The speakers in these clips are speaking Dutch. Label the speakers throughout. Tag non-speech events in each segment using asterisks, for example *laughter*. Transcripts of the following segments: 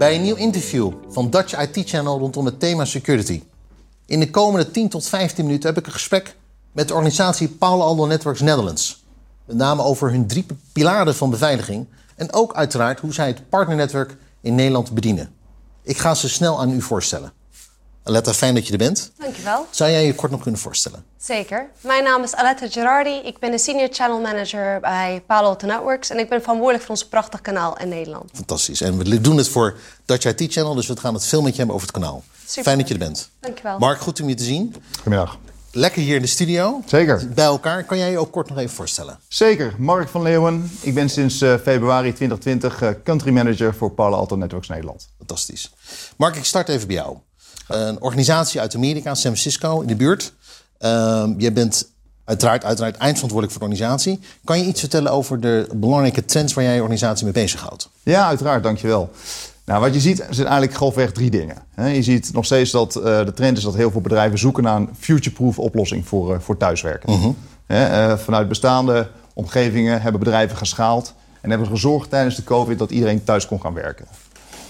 Speaker 1: bij een nieuw interview van Dutch IT Channel rondom het thema security. In de komende 10 tot 15 minuten heb ik een gesprek met de organisatie Palo Alto Networks Netherlands. Met name over hun drie pilaren van beveiliging en ook uiteraard hoe zij het partnernetwerk in Nederland bedienen. Ik ga ze snel aan u voorstellen. Aletta, fijn dat je er bent.
Speaker 2: Dankjewel.
Speaker 1: Zou jij je kort nog kunnen voorstellen?
Speaker 2: Zeker. Mijn naam is Aletta Gerardi. Ik ben de Senior Channel Manager bij Palo Alto Networks. En ik ben verantwoordelijk voor ons prachtig kanaal in Nederland.
Speaker 1: Fantastisch. En we doen het voor Dutch IT Channel, dus we gaan het veel met je hebben over het kanaal.
Speaker 2: Super.
Speaker 1: Fijn dat je er bent.
Speaker 2: Dankjewel.
Speaker 1: Mark, goed om je te zien.
Speaker 3: Goedemiddag.
Speaker 1: Lekker hier in de studio.
Speaker 3: Zeker.
Speaker 1: Bij elkaar. Kan jij je ook kort nog even voorstellen?
Speaker 3: Zeker. Mark van Leeuwen. Ik ben sinds eh, februari 2020 eh, country manager voor Palo Alto Networks Nederland.
Speaker 1: Fantastisch. Mark, ik start even bij jou. Een organisatie uit Amerika, San Francisco, in de buurt. Ehm jij bent uiteraard, uiteraard eindverantwoordelijk voor de organisatie. Kan je iets vertellen over de belangrijke trends waar jij je organisatie mee bezighoudt?
Speaker 3: Ja, uiteraard. Dankjewel. Nou, wat je ziet zijn eigenlijk grofweg drie dingen. Je ziet nog steeds dat eh, de trend is dat heel veel bedrijven zoeken naar een future-proof oplossing voor, eh, voor thuiswerken. Hè, eh, vanuit bestaande omgevingen hebben bedrijven geschaald en hebben gezorgd tijdens de COVID dat iedereen thuis kon gaan werken.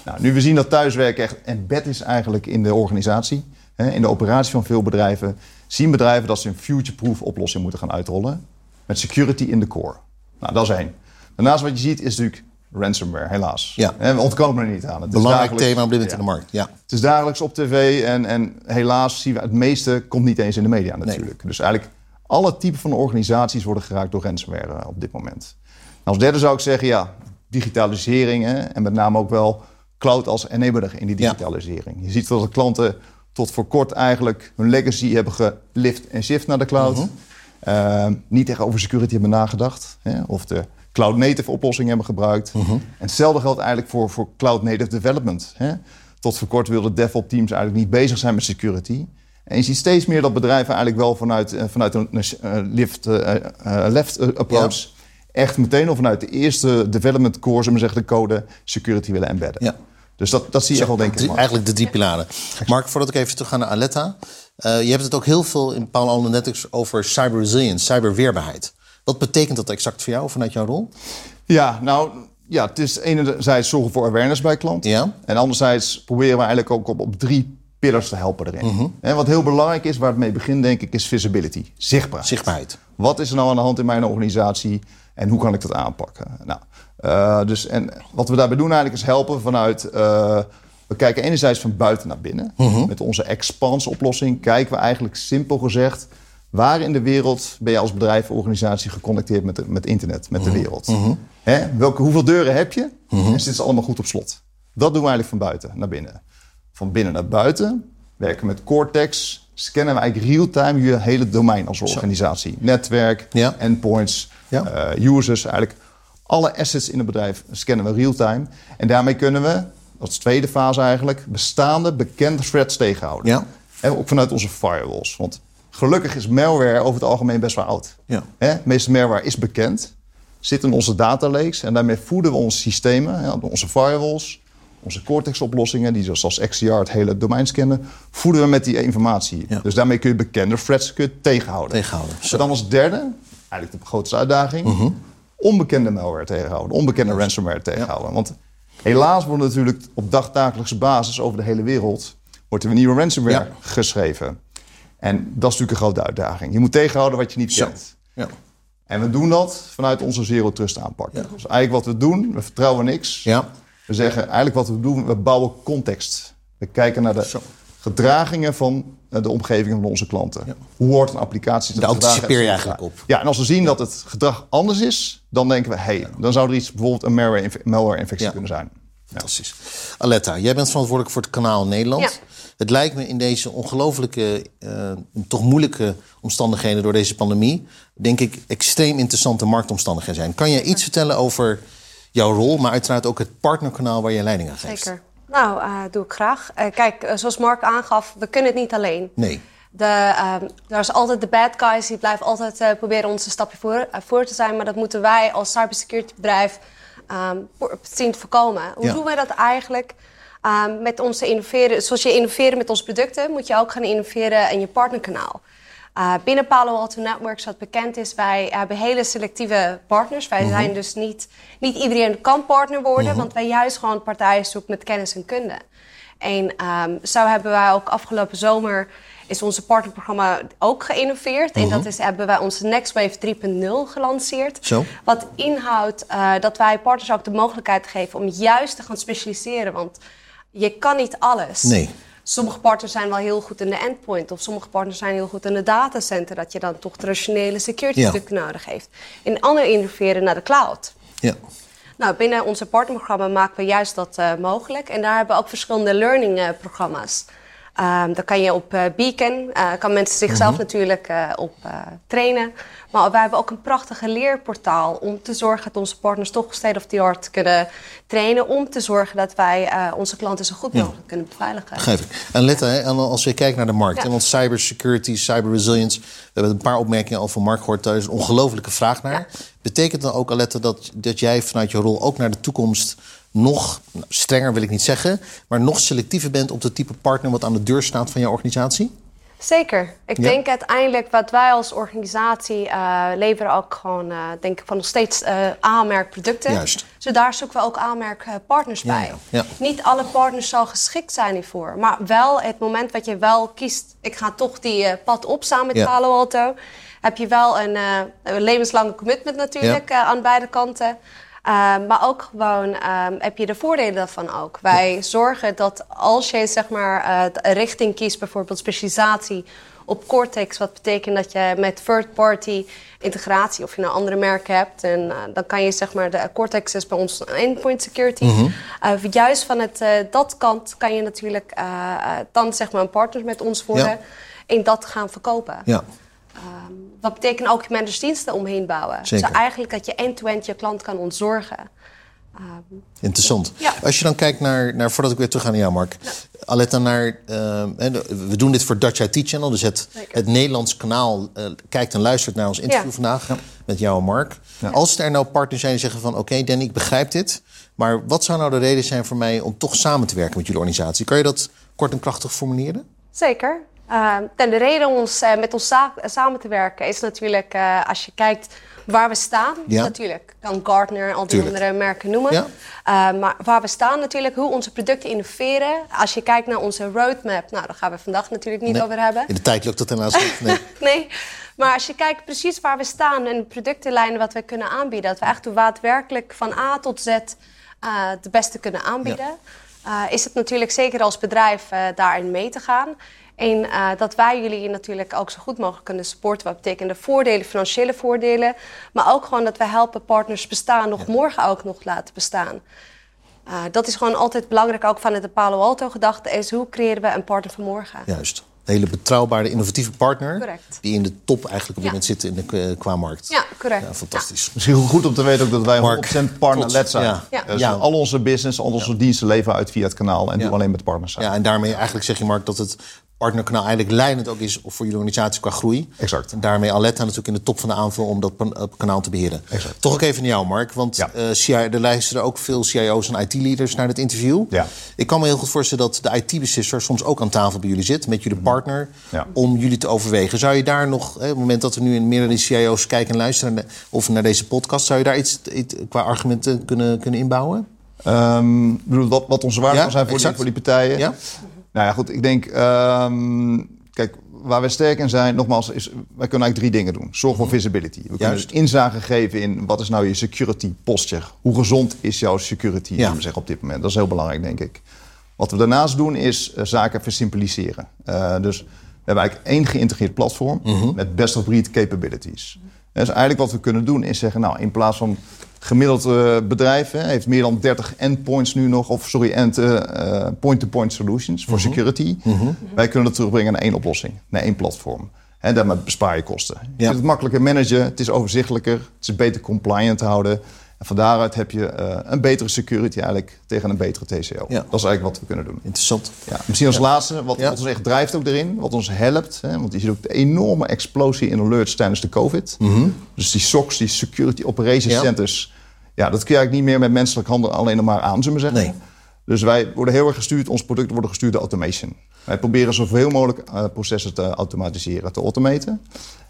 Speaker 3: Nou, nu we zien dat thuiswerken echt embed is eigenlijk in de organisatie, hè, in de operatie van veel bedrijven, zien bedrijven dat ze een future-proof oplossing moeten gaan uitrollen met security in de core. Nou, dat is één. Daarnaast wat je ziet is natuurlijk ransomware, helaas.
Speaker 1: Ja.
Speaker 3: Hè, we ontkomen er niet aan. Het
Speaker 1: Belangrijk
Speaker 3: dagelijks-
Speaker 1: thema op dit moment
Speaker 3: Ja.
Speaker 1: in de markt. Ja.
Speaker 3: Het is dagelijks op tv en, en helaas zien we het meeste komt niet eens in de media natuurlijk. Dus eigenlijk alle typen van organisaties worden geraakt door ransomware eh, op dit moment. Nou, als derde zou ik zeggen, ja, digitalisering hè, en met name ook wel cloud als enabler in die
Speaker 1: Ja.
Speaker 3: digitalisering. Je ziet dat de klanten tot voor kort eigenlijk hun legacy hebben gelift en shift naar de cloud. Eh, niet echt over security hebben nagedacht. Hè, of de cloud native oplossing hebben gebruikt. En hetzelfde geldt eigenlijk voor, voor cloud native development. Hè. Tot voor kort wilden DevOps teams eigenlijk niet bezig zijn met security. En je ziet steeds meer dat bedrijven eigenlijk wel vanuit, eh, vanuit een lift, eh, eh, left approach... echt meteen al vanuit de eerste development core, zeggen, de code security willen embedden.
Speaker 1: Ja.
Speaker 3: Dus dat, dat zie je echt wel, denk ik.
Speaker 1: Eigenlijk de drie pilaren. Mark, voordat ik even terug ga naar Aletta. eh, je hebt het ook heel veel in Alto Networks over cyber resilience, cyberweerbaarheid. Wat betekent dat exact voor jou vanuit jouw rol?
Speaker 3: Ja, nou, ja, het is enerzijds zorgen voor awareness bij klanten.
Speaker 1: Ja.
Speaker 3: En anderzijds proberen we eigenlijk ook op, op drie pillars te helpen erin.
Speaker 1: Mhm.
Speaker 3: En wat heel belangrijk is, waar het mee begint, denk ik, is visibility. Zichtbaarheid.
Speaker 1: Zichtbaarheid.
Speaker 3: Wat is er nou aan de hand in mijn organisatie en hoe kan ik dat aanpakken? Nou, eh, dus, en wat we daarbij doen eigenlijk is helpen vanuit... eh, we kijken enerzijds van buiten naar binnen. Met onze expanse-oplossing kijken we eigenlijk simpel gezegd... waar in de wereld ben je als bedrijf of organisatie geconnecteerd met, de- met internet, met de wereld? Hè? Welke, hoeveel deuren heb je? En zit ze allemaal goed op slot? Dat doen we eigenlijk van buiten naar binnen. Van binnen naar buiten werken met Cortex... scannen we eigenlijk real-time je hele domein als organisatie. Netwerk,
Speaker 1: Ja.
Speaker 3: endpoints,
Speaker 1: Ja.
Speaker 3: eh, users, eigenlijk alle assets in het bedrijf scannen we real-time. En daarmee kunnen we, dat is de tweede fase eigenlijk, bestaande bekende threats tegenhouden.
Speaker 1: Ja.
Speaker 3: En ook vanuit onze firewalls. Want gelukkig is malware over het algemeen best wel oud.
Speaker 1: Ja.
Speaker 3: De meeste malware is bekend, zit in onze data lakes en daarmee voeden we onze systemen, onze firewalls, onze Cortex-oplossingen, die zoals XDR het hele domein scannen, voeden we met die informatie.
Speaker 1: Ja.
Speaker 3: Dus daarmee kun je bekende threats kun je tegenhouden.
Speaker 1: Tegenhouden. Zo. Mhm.
Speaker 3: Dan als derde, eigenlijk de grootste uitdaging, onbekende malware tegenhouden, onbekende ransomware tegenhouden. Want helaas wordt natuurlijk op dagdagelijkse basis over de hele wereld wordt er een nieuwe ransomware geschreven. En dat is natuurlijk een grote uitdaging. Je moet tegenhouden wat je niet
Speaker 1: Zo.
Speaker 3: kent.
Speaker 1: Ja.
Speaker 3: En we doen dat vanuit onze zero trust aanpak.
Speaker 1: Ja.
Speaker 3: Dus eigenlijk wat we doen, we vertrouwen niks.
Speaker 1: Ja.
Speaker 3: We zeggen eigenlijk wat we doen, we bouwen context. We kijken naar de
Speaker 1: Zo.
Speaker 3: Gedragingen van eh, de omgeving van onze klanten. Hoe hoort een applicatie te
Speaker 1: Daar anticipeer je eigenlijk op.
Speaker 3: Ja, en als we zien dat het gedrag anders is, dan denken we... hé, hey, dan zou er iets, bijvoorbeeld een malware-inf- malware-infectie
Speaker 1: Ja.
Speaker 3: kunnen zijn.
Speaker 1: Fantastisch. Aletta, jij bent verantwoordelijk voor het kanaal Nederland.
Speaker 2: Ja.
Speaker 1: Het lijkt me in deze ongelooflijke, eh, toch moeilijke omstandigheden door deze pandemie, denk ik, extreem interessante marktomstandigheden zijn. Kan jij iets vertellen over jouw rol, maar uiteraard ook het partnerkanaal waar je leiding aan geeft?
Speaker 2: Zeker. Nou, eh, doe ik graag. Eh, kijk, eh, zoals Mark aangaf, we kunnen het niet alleen.
Speaker 1: Nee.
Speaker 2: De, ehm, er is altijd de bad guys, die blijven altijd proberen ons een stapje voor, voor te zijn. Maar dat moeten wij als cybersecurity bedrijf ehm, zien te voorkomen. Hoe
Speaker 1: Ja.
Speaker 2: doen wij dat eigenlijk? Ehm, met onze innoveren, zoals je innoveren met onze producten, moet je ook gaan innoveren in je partnerkanaal. Uh, binnen Palo Alto Networks, wat bekend is, wij hebben hele selectieve partners. Wij zijn dus niet, niet iedereen kan partner worden, want wij juist gewoon partijen zoeken met kennis en kunde. En um, zo hebben wij ook afgelopen zomer is onze partnerprogramma ook geïnnoveerd. En dat is, hebben wij onze Next Wave 3.0 gelanceerd.
Speaker 1: Zo.
Speaker 2: Wat inhoudt uh, dat wij partners ook de mogelijkheid geven om juist te gaan specialiseren. Want je kan niet alles.
Speaker 1: Nee.
Speaker 2: Sommige partners zijn wel heel goed in de endpoint. Of sommige partners zijn heel goed in de datacenter. Dat je dan toch traditionele security
Speaker 1: Ja.
Speaker 2: natuurlijk nodig heeft. En anderen innoveren naar de cloud.
Speaker 1: Ja.
Speaker 2: Nou, binnen onze partnerprogramma maken we juist dat eh, mogelijk. En daar hebben we ook verschillende learning eh, programma's. Ehm daar kan je op eh, Beacon, eh, kan mensen zichzelf natuurlijk eh, op trainen. Maar we hebben ook een prachtige leerportaal om te zorgen dat onze partners toch state of the art kunnen trainen. Om te zorgen dat wij onze klanten zo goed mogelijk kunnen beveiligen.
Speaker 1: Begrijp ik. En let, hè, als je kijkt naar de markt,
Speaker 2: Ja.
Speaker 1: hè, want cybersecurity, cyber resilience, we hebben een paar opmerkingen al van Mark gehoord, daar is een ongelofelijke vraag naar. Betekent dan ook, Alette, dat, dat jij vanuit je rol ook naar de toekomst nog, strenger wil ik niet zeggen, maar nog selectiever bent op het type partner wat aan de deur staat van jouw organisatie?
Speaker 2: Zeker. Ik
Speaker 1: Ja.
Speaker 2: denk uiteindelijk wat wij als organisatie eh, leveren ook gewoon, eh, denk ik, van nog steeds eh aanmerkproducten.
Speaker 1: Juist.
Speaker 2: Dus daar zoeken we ook aanmerkpartners
Speaker 1: Ja,
Speaker 2: bij.
Speaker 1: ja.
Speaker 2: Niet alle partners zal geschikt zijn hiervoor. Maar wel het moment dat je wel kiest, ik ga toch die pad op samen met. Palo Alto. Heb je wel een, een levenslange commitment natuurlijk aan beide kanten. Eh, maar ook gewoon ehm, heb je de voordelen daarvan ook. Wij zorgen dat als je zeg maar de richting kiest, bijvoorbeeld specialisatie op Cortex, wat betekent dat je met third-party integratie of je nou andere merken hebt, en eh, dan kan je zeg maar de Cortex is bij ons endpoint security. Eh, juist van het, dat kant kan je natuurlijk dan zeg maar een partner met ons worden
Speaker 1: Ja.
Speaker 2: en dat gaan verkopen.
Speaker 1: Ja.
Speaker 2: Ehm, wat betekent ook managed diensten omheen bouwen.
Speaker 1: Zeker.
Speaker 2: Dus eigenlijk dat je end-to-end je klant kan ontzorgen. Ehm,
Speaker 1: Interessant.
Speaker 2: Ja.
Speaker 1: Als je dan kijkt naar, naar voordat ik weer terug ga naar jou, Mark. Aletta, naar, eh, hè, de- we doen dit voor Dutch IT Channel. Dus het, het Nederlands kanaal eh, kijkt en luistert naar ons interview
Speaker 2: Ja.
Speaker 1: vandaag met jou en Mark. Als er nou partners zijn die zeggen van... oké, Danny, ik begrijp dit. Maar wat zou nou de reden zijn voor mij om toch samen te werken met jullie organisatie? Kan je dat kort en krachtig formuleren?
Speaker 2: Zeker. Ehm, en de reden om ons, eh, met ons samen te werken is natuurlijk, eh, als je kijkt waar we staan,
Speaker 1: Ja.
Speaker 2: natuurlijk, kan Gartner en al die
Speaker 1: Tuurlijk.
Speaker 2: andere merken noemen.
Speaker 1: Ja.
Speaker 2: Eh, maar waar we staan natuurlijk, hoe onze producten innoveren. Als je kijkt naar onze roadmap, nou, daar gaan we vandaag natuurlijk niet
Speaker 1: Nee.
Speaker 2: over hebben.
Speaker 1: In de tijd lukt dat helaas niet. Nee. *laughs*
Speaker 2: Nee, maar als je kijkt precies waar we staan en de productenlijnen wat we kunnen aanbieden, dat we echt daadwerkelijk van A tot Z eh de beste kunnen aanbieden, eh, is het natuurlijk zeker als bedrijf eh, daarin mee te gaan. En eh, dat wij jullie natuurlijk ook zo goed mogelijk kunnen supporten. Wat betekent de voordelen, financiële voordelen. Maar ook gewoon dat we helpen partners bestaan, nog morgen ook nog laten bestaan. Dat is gewoon altijd belangrijk, ook vanuit de Palo Alto gedachte, is hoe creëren we een partner van morgen?
Speaker 1: Juist. Een hele betrouwbare, innovatieve partner.
Speaker 2: Correct.
Speaker 1: Die in de top eigenlijk op dit
Speaker 2: Ja.
Speaker 1: moment zit in de, eh, qua markt.
Speaker 2: Ja, correct.
Speaker 1: Ja, fantastisch.
Speaker 3: Misschien goed om te weten ook dat wij
Speaker 1: Mark,
Speaker 3: 100% partner-led zijn.
Speaker 1: trots. Ja.
Speaker 2: Ja.
Speaker 3: Dus
Speaker 1: Ja.
Speaker 3: al onze business, al onze diensten leven uit via het kanaal en
Speaker 1: Ja.
Speaker 3: doen alleen met partners zijn.
Speaker 1: Ja, en daarmee eigenlijk zeg je, Mark, dat het partnerkanaal eigenlijk leidend ook is voor jullie organisatie qua groei.
Speaker 3: Exact.
Speaker 1: En daarmee Aletta natuurlijk in de top van de aanval om dat eh, kanaal te beheren.
Speaker 3: Exact.
Speaker 1: Toch ook even naar jou, Mark. Want
Speaker 3: Ja.
Speaker 1: CI er luisteren ook veel CIO's en IT-leaders naar dit interview.
Speaker 3: Ja.
Speaker 1: Ik kan me heel goed voorstellen dat de IT-beslisser soms ook aan tafel bij jullie zit, met jullie partner,
Speaker 3: Mhm. Ja.
Speaker 1: om jullie te overwegen. Zou je daar nog, hè, op het moment dat er nu meerdere CIO's kijken en luisteren, of naar deze podcast, zou je daar iets, iets qua argumenten kunnen, kunnen inbouwen?
Speaker 3: Ehm, ik bedoel, wat, wat onze waarden
Speaker 1: Ja,
Speaker 3: zijn voor die, voor die partijen.
Speaker 1: Ja?
Speaker 3: Nou ja, goed, ik denk... ehm, kijk, waar we sterk in zijn, nogmaals, is... wij kunnen eigenlijk drie dingen doen. Zorg voor visibility. We kunnen dus inzage geven in wat is nou je security posture. Hoe gezond is jouw security,
Speaker 1: Ja.
Speaker 3: zeggen, op dit moment. Dat is heel belangrijk, denk ik. Wat we daarnaast doen, is eh, zaken versimpliceren. Eh, dus we hebben eigenlijk één geïntegreerd platform... met best-of-breed capabilities. Dus eigenlijk wat we kunnen doen is zeggen... nou, in plaats van gemiddeld eh, bedrijf... Hè, heeft meer dan 30 endpoints nu nog... of sorry, end, eh, eh, point-to-point solutions voor security. Wij kunnen dat terugbrengen naar één oplossing. Naar één platform. En daarmee bespaar je kosten. Je
Speaker 1: Ja.
Speaker 3: kunt het makkelijker managen. Het is overzichtelijker. Het is beter compliant te houden. En van daaruit heb je eh, een betere security eigenlijk... tegen een betere TCO.
Speaker 1: Ja.
Speaker 3: Dat is eigenlijk wat we kunnen doen.
Speaker 1: Interessant.
Speaker 3: Ja, misschien als laatste, wat, wat ons echt drijft ook erin, wat ons helpt. Hè, want je ziet ook de enorme explosie in alerts tijdens de COVID. Dus die SOCs, die Security Operations
Speaker 1: Mhm.
Speaker 3: Centers. Ja, dat kun je eigenlijk niet meer met menselijk handen alleen nog maar aan, zullen we zeggen.
Speaker 1: Nee.
Speaker 3: Dus wij worden heel erg gestuurd, onze producten worden gestuurd door automation. Wij proberen zoveel mogelijk uh, processen te automatiseren, te automaten.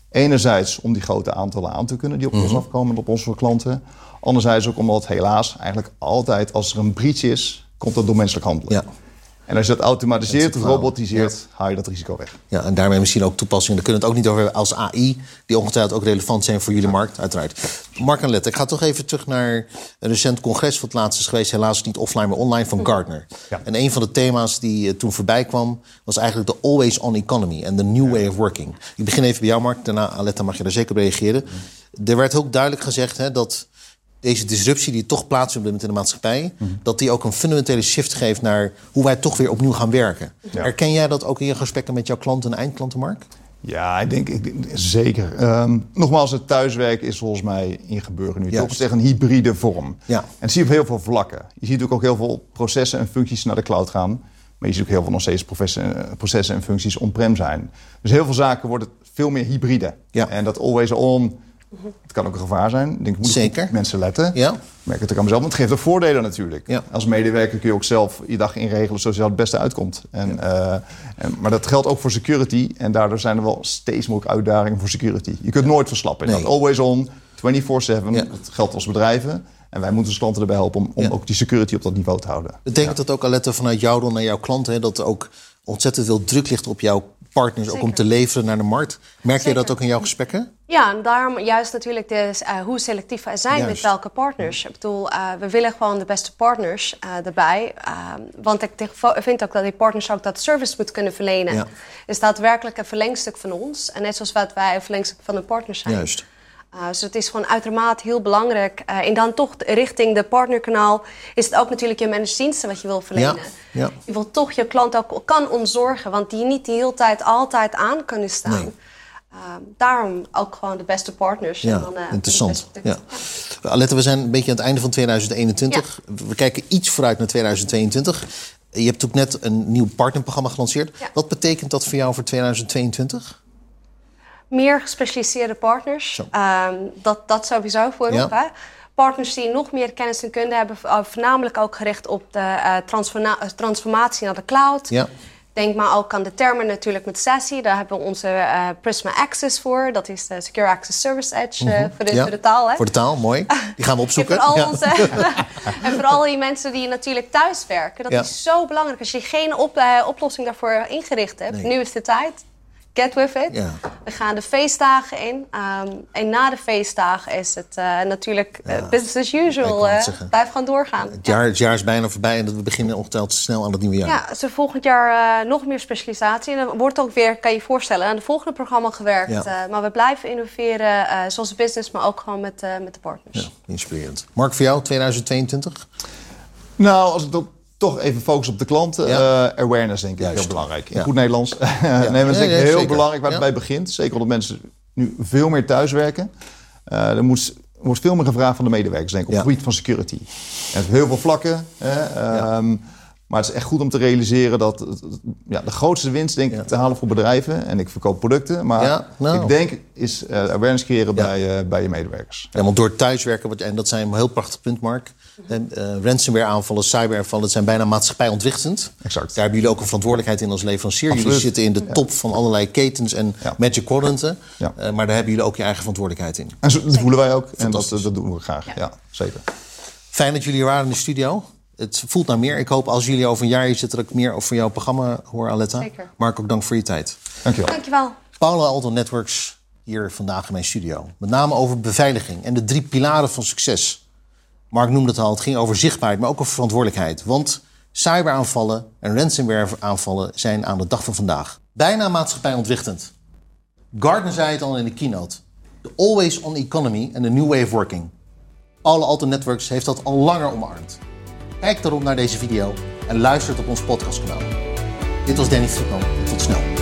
Speaker 3: Enerzijds om die grote aantallen aan te kunnen die op ons mhm. afkomen, op onze klanten. Anderzijds ook omdat helaas eigenlijk altijd als er een breach is, komt dat door menselijk handelen. Ja. En als je dat automatiseert of robotiseert, haal je dat risico weg.
Speaker 1: Ja, en daarmee misschien ook toepassingen. Daar kunnen we het ook niet over hebben als AI, die ongetwijfeld ook relevant zijn voor jullie markt, uiteraard. Mark en Let, ik ga toch even terug naar een recent congres wat laatst is geweest, helaas niet offline, maar online van Gartner. Ja. En een van de thema's die uh, toen voorbij kwam, was eigenlijk de always-on economy en de new way of working. Ik begin even bij jou, Mark, daarna Aletta mag je daar zeker op reageren. Er werd ook duidelijk gezegd hè, dat deze disruptie die toch plaatsvindt in de maatschappij, mhm. dat die ook een fundamentele shift geeft naar hoe wij toch weer opnieuw gaan werken. Ja. Herken jij dat ook in je gesprekken met jouw klanten en eindklanten, Mark?
Speaker 3: Ja, ik denk, ik zeker. Ehm, nogmaals, het thuiswerken is volgens mij ingeburgerd nu. Toch zeg een hybride vorm. Ja. En dat zie je op heel veel vlakken. Je ziet ook heel veel processen en functies naar de cloud gaan. Maar je ziet ook heel veel nog steeds processen en functies on-prem zijn. Dus heel veel zaken worden veel meer hybride. Ja. En dat always on *laughs* het kan ook een gevaar zijn. Ik denk, moet Zeker. mensen letten. Ja. Ik merk het ook aan mezelf, want het geeft ook voordelen natuurlijk. Ja. Als medewerker kun je ook zelf je dag inregelen zoals je het beste uitkomt. En, uh, en, maar dat geldt ook voor security. En daardoor zijn er wel steeds meer uitdagingen voor security. Je kunt nooit verslappen. Nee. Always on, 24-7. Dat geldt als bedrijven. En wij moeten onze klanten erbij helpen om, om ook die security op dat niveau te houden.
Speaker 1: Betekent dat ook, Alette, vanuit jou dan naar jouw klanten... Dat ook ontzettend veel druk ligt op jouw partners ook om te leveren naar de markt. Merk je dat ook in jouw gesprekken?
Speaker 2: Ja, en daarom juist natuurlijk dus, uh, hoe selectief wij zijn met welke partners. Ik bedoel, uh, we willen gewoon de beste partners uh, erbij. want ik vind ook dat die partners ook dat service moeten kunnen verlenen. Ja. Is daadwerkelijk een verlengstuk van ons. En net zoals wat wij een verlengstuk van de partners zijn. Juist. Uh, dus het is gewoon uitermate heel belangrijk. Uh, en dan toch richting de partnerkanaal is het ook natuurlijk je managementdiensten wat je wil verlenen. Ja, ja. Je wilt toch je klant ook kan ontzorgen, want die niet de hele tijd altijd aan kunnen staan. Nee. Uh, daarom ook gewoon de beste partners.
Speaker 1: Ja, en dan, interessant. Ja. Alette, we zijn een beetje aan het einde van 2021. We kijken iets vooruit naar 2022. Je hebt ook net een nieuw partnerprogramma gelanceerd. Wat betekent dat voor jou voor 2022?
Speaker 2: Meer gespecialiseerde partners. Um, dat, dat sowieso voorop. Ja. Partners die nog meer kennis en kunde hebben, uh, voornamelijk ook gericht op de uh, transformatie naar de cloud. Ja. Denk maar ook aan de termen natuurlijk met Sassy. Daar hebben we onze uh, Prisma Access voor. Dat is de Secure Access Service Edge uh, voor, de, ja. voor, de, taal. Hè?
Speaker 1: Voor de taal, mooi. *laughs* Die gaan we opzoeken.
Speaker 2: en, vooral onze, *laughs* en vooral die mensen die natuurlijk thuis werken. Dat is zo belangrijk. Als je geen op, uh, oplossing daarvoor ingericht hebt. Nee. Nu is de tijd get with it. Ja. We gaan de feestdagen in. Um, en na de feestdagen is het uh, natuurlijk uh, business as usual. Uh, blijf gewoon doorgaan.
Speaker 1: Het jaar, het jaar is bijna voorbij en we beginnen ongetwijfeld snel aan het nieuwe jaar.
Speaker 2: Ja, dus volgend jaar nog meer specialisatie. En dan wordt ook weer, kan je je voorstellen, aan het volgende programma gewerkt. maar we blijven innoveren, zoals business, maar ook gewoon met, met de partners.
Speaker 1: Ja, inspirerend. Mark, voor jou 2022?
Speaker 3: Nou, als het op toch even focus op de klanten. Uh, awareness denk ik heel belangrijk. In goed Nederlands. *laughs* nee, maar dat is denk ik heel belangrijk waar het bij begint. Zeker omdat mensen nu veel meer thuiswerken. Uh, er moet, wordt veel meer gevraagd van de medewerkers, denk ik, op het gebied van security. En heel veel vlakken. Hè, um, maar het is echt goed om te realiseren dat ja, de grootste winst denk ik te halen voor bedrijven. En ik verkoop producten. Maar nou. ik denk is uh, awareness creëren bij, uh, bij je medewerkers.
Speaker 1: Ja, want door thuiswerken, en dat zijn een heel prachtig punt, Mark. Uh, ransomware aanvallen, cyberaanvallen, dat zijn bijna maatschappijontwrichtend. Exact. Daar hebben jullie ook een verantwoordelijkheid in als leverancier. Absoluut. Jullie zitten in de top van allerlei ketens en magic quadranten. maar daar hebben jullie ook je eigen verantwoordelijkheid in.
Speaker 3: En zo, dat voelen wij ook. En dat, dat doen we graag. Ja. zeker.
Speaker 1: Fijn dat jullie hier waren in de studio het voelt naar meer. Ik hoop als jullie over een jaar hier zitten... dat ik meer over jouw programma hoor, Aletta. Zeker. Mark, ook dank voor je tijd.
Speaker 3: Dankjewel.
Speaker 2: Dankjewel.
Speaker 1: Paula Alto Networks hier vandaag in mijn studio. Met name over beveiliging en de drie pilaren van succes. Mark noemde het al, het ging over zichtbaarheid, maar ook over verantwoordelijkheid. Want cyberaanvallen en ransomware-aanvallen zijn aan de dag van vandaag. Bijna maatschappijontwrichtend. Gardner zei het al in de keynote. The always-on economy and the new way of working. Alle Alto Networks heeft dat al langer omarmd. Kijk daarom naar deze video en luister op ons podcastkanaal. Dit was Danny Friedman. Tot snel.